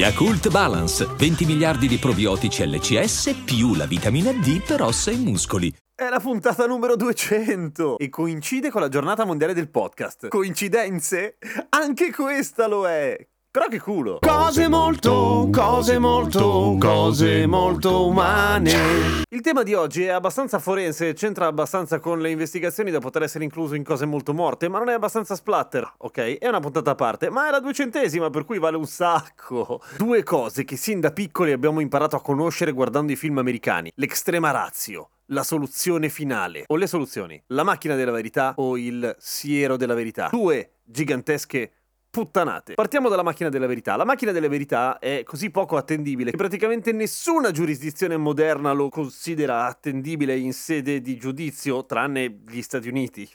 Yakult Balance, 20 miliardi di probiotici LCS più la vitamina D per ossa e muscoli. È la puntata numero 200 e coincide con la giornata mondiale del podcast. Coincidenze? Anche questa lo è. Però che culo! Cose molto, cose molto, cose molto umane. Il tema di oggi è abbastanza forense, c'entra abbastanza con le investigazioni da poter essere incluso in cose molto morte, ma non è abbastanza splatter, ok? È una puntata a parte, ma è la duecentesima, per cui vale un sacco. Due cose che sin da piccoli abbiamo imparato a conoscere guardando i film americani. L'extrema razio la soluzione finale o le soluzioni, la macchina della verità o il siero della verità. Due gigantesche puttanate. Partiamo dalla macchina della verità. La macchina della verità è così poco attendibile che praticamente nessuna giurisdizione moderna lo considera attendibile in sede di giudizio, tranne gli Stati Uniti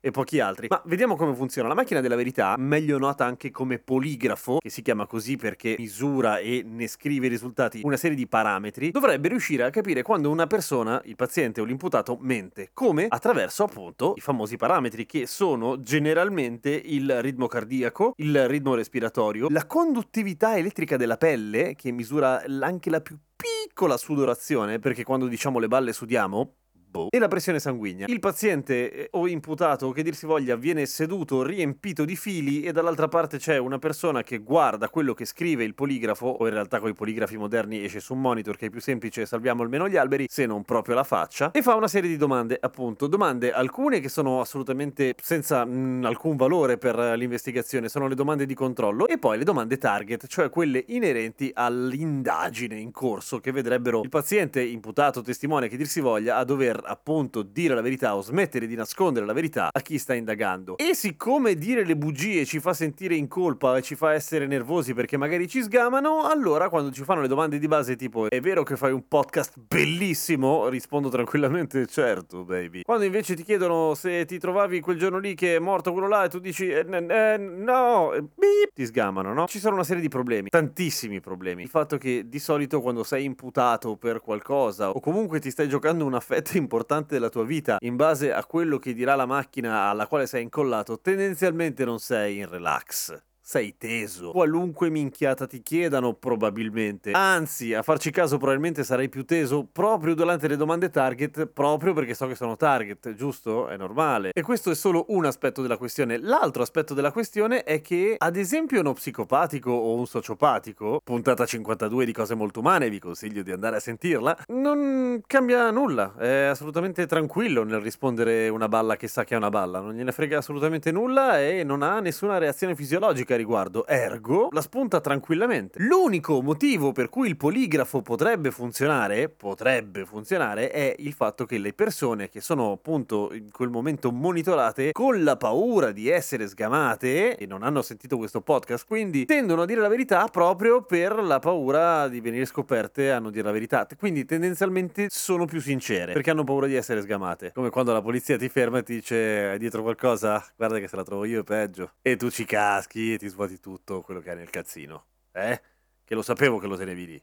e pochi altri. Ma vediamo come funziona. La macchina della verità, meglio nota anche come poligrafo, che si chiama così perché misura e ne scrive i risultati una serie di parametri, dovrebbe riuscire a capire quando una persona, il paziente o l'imputato, mente. Come? Attraverso appunto i famosi parametri che sono generalmente il ritmo cardiaco il ritmo respiratorio, la conduttività elettrica della pelle, che misura anche la più piccola sudorazione, perché quando diciamo le balle sudiamo, boh, e la pressione sanguigna. Il paziente eh, o imputato, che dir si voglia, viene seduto riempito di fili e dall'altra parte c'è una persona che guarda quello che scrive il poligrafo, o in realtà con i poligrafi moderni esce su un monitor che è più semplice, salviamo almeno gli alberi, se non proprio la faccia, e fa una serie di domande, appunto, domande alcune che sono assolutamente senza mh, mm, alcun valore per l'investigazione, sono le domande di controllo, e poi le domande target, cioè quelle inerenti all'indagine in corso, che vedrebbero il paziente, imputato, testimone, che dir si voglia, a dover appunto dire la verità o smettere di nascondere la verità a chi sta indagando. E siccome dire le bugie ci fa sentire in colpa e ci fa essere nervosi perché magari ci sgamano, allora quando ci fanno le domande di base tipo è vero che fai un podcast bellissimo? Rispondo tranquillamente certo, baby. Quando invece ti chiedono se ti trovavi quel giorno lì che è morto quello là e tu dici eh, eh, no, eh, beep, ti sgamano, no? Ci sono una serie di problemi, tantissimi problemi. Il fatto che di solito quando sei imputato per qualcosa o comunque ti stai giocando una fetta importante importante della tua vita in base a quello che dirà la macchina alla quale sei incollato, tendenzialmente non sei in relax sei teso. Qualunque minchiata ti chiedano, probabilmente. Anzi, a farci caso, probabilmente sarai più teso proprio durante le domande target, proprio perché so che sono target, giusto? È normale. E questo è solo un aspetto della questione. L'altro aspetto della questione è che, ad esempio, uno psicopatico o un sociopatico, puntata 52 di cose molto umane, vi consiglio di andare a sentirla, non cambia nulla. È assolutamente tranquillo nel rispondere una balla che sa che è una balla. Non gliene frega assolutamente nulla e non ha nessuna reazione fisiologica riguardo, ergo la spunta tranquillamente. L'unico motivo per cui il poligrafo potrebbe funzionare, potrebbe funzionare, è il fatto che le persone che sono appunto in quel momento monitorate con la paura di essere sgamate e non hanno sentito questo podcast, quindi tendono a dire la verità proprio per la paura di venire scoperte a non dire la verità. Quindi tendenzialmente sono più sincere perché hanno paura di essere sgamate. Come quando la polizia ti ferma e ti dice hai dietro qualcosa? Guarda che se la trovo io è peggio. E tu ci caschi e ti svuoti tutto quello che hai nel cazzino. Eh? Che lo sapevo che lo tenevi lì.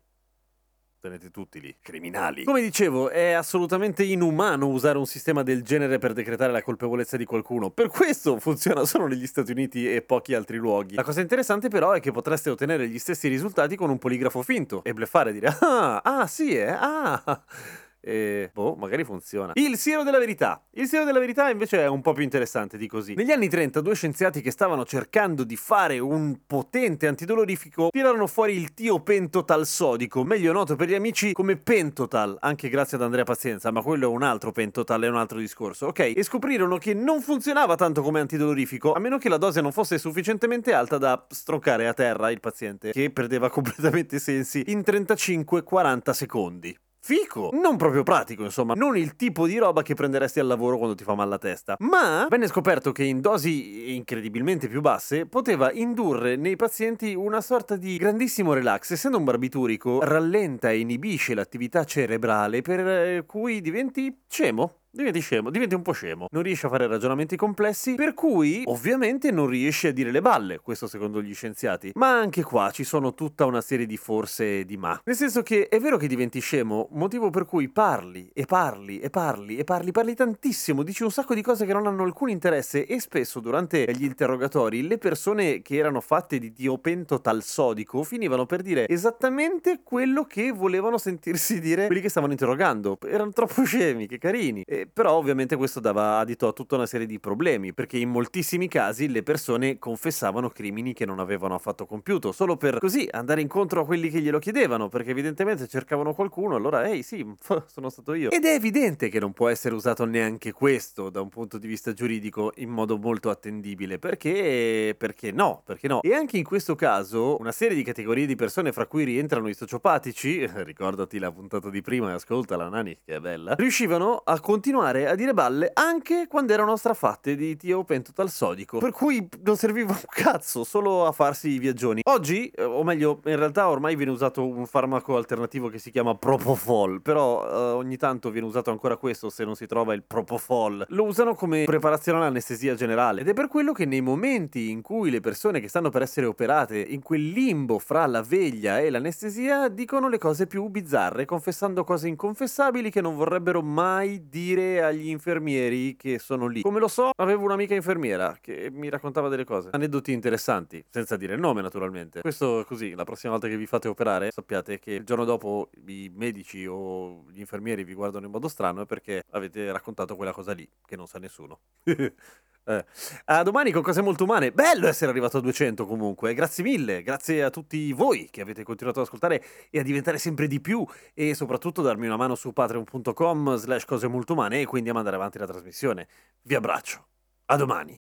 Tenete tutti lì, criminali. Come dicevo, è assolutamente inumano usare un sistema del genere per decretare la colpevolezza di qualcuno. Per questo funziona solo negli Stati Uniti e pochi altri luoghi. La cosa interessante però è che potreste ottenere gli stessi risultati con un poligrafo finto e bleffare e dire ah, ah sì, eh, ah... E boh, magari funziona. Il siero della verità. Il siero della verità invece è un po' più interessante di così. Negli anni 30 due scienziati che stavano cercando di fare un potente antidolorifico tirarono fuori il tiopentotal sodico, meglio noto per gli amici come pentotal, anche grazie ad Andrea Pazienza, ma quello è un altro pentotal, è un altro discorso, ok? E scoprirono che non funzionava tanto come antidolorifico, a meno che la dose non fosse sufficientemente alta da stroncare a terra il paziente, che perdeva completamente i sensi in 35-40 secondi. Fico, non proprio pratico, insomma, non il tipo di roba che prenderesti al lavoro quando ti fa mal la testa. Ma venne scoperto che in dosi incredibilmente più basse poteva indurre nei pazienti una sorta di grandissimo relax. Essendo un barbiturico, rallenta e inibisce l'attività cerebrale per cui diventi scemo diventi scemo, diventi un po' scemo, non riesci a fare ragionamenti complessi, per cui ovviamente non riesci a dire le balle, questo secondo gli scienziati. Ma anche qua ci sono tutta una serie di forse e di ma. Nel senso che è vero che diventi scemo, motivo per cui parli e parli e parli e parli, parli tantissimo, dici un sacco di cose che non hanno alcun interesse e spesso durante gli interrogatori le persone che erano fatte di diopento talsodico finivano per dire esattamente quello che volevano sentirsi dire quelli che stavano interrogando. Erano troppo scemi, che carini. E però ovviamente questo dava adito a tutta una serie di problemi, perché in moltissimi casi le persone confessavano crimini che non avevano affatto compiuto, solo per così andare incontro a quelli che glielo chiedevano, perché evidentemente cercavano qualcuno, allora ehi sì, sono stato io. Ed è evidente che non può essere usato neanche questo da un punto di vista giuridico in modo molto attendibile, perché perché no, perché no. E anche in questo caso una serie di categorie di persone fra cui rientrano i sociopatici, ricordati la puntata di prima e ascolta la Nani che è bella, riuscivano a continuare a dire balle anche quando erano strafatte di tio pentotal sodico, per cui non serviva un cazzo, solo a farsi i viaggioni. Oggi, eh, o meglio, in realtà ormai viene usato un farmaco alternativo che si chiama Propofol, però eh, ogni tanto viene usato ancora questo se non si trova il Propofol. Lo usano come preparazione all'anestesia generale ed è per quello che nei momenti in cui le persone che stanno per essere operate in quel limbo fra la veglia e l'anestesia dicono le cose più bizzarre, confessando cose inconfessabili che non vorrebbero mai dire agli infermieri che sono lì. Come lo so, avevo un'amica infermiera che mi raccontava delle cose, aneddoti interessanti, senza dire il nome naturalmente. Questo così, la prossima volta che vi fate operare, sappiate che il giorno dopo i medici o gli infermieri vi guardano in modo strano perché avete raccontato quella cosa lì, che non sa nessuno. Eh. A domani con cose molto umane. Bello essere arrivato a 200 comunque. Grazie mille. Grazie a tutti voi che avete continuato ad ascoltare e a diventare sempre di più e soprattutto darmi una mano su patreon.com slash cose molto umane e quindi a mandare avanti la trasmissione. Vi abbraccio. A domani.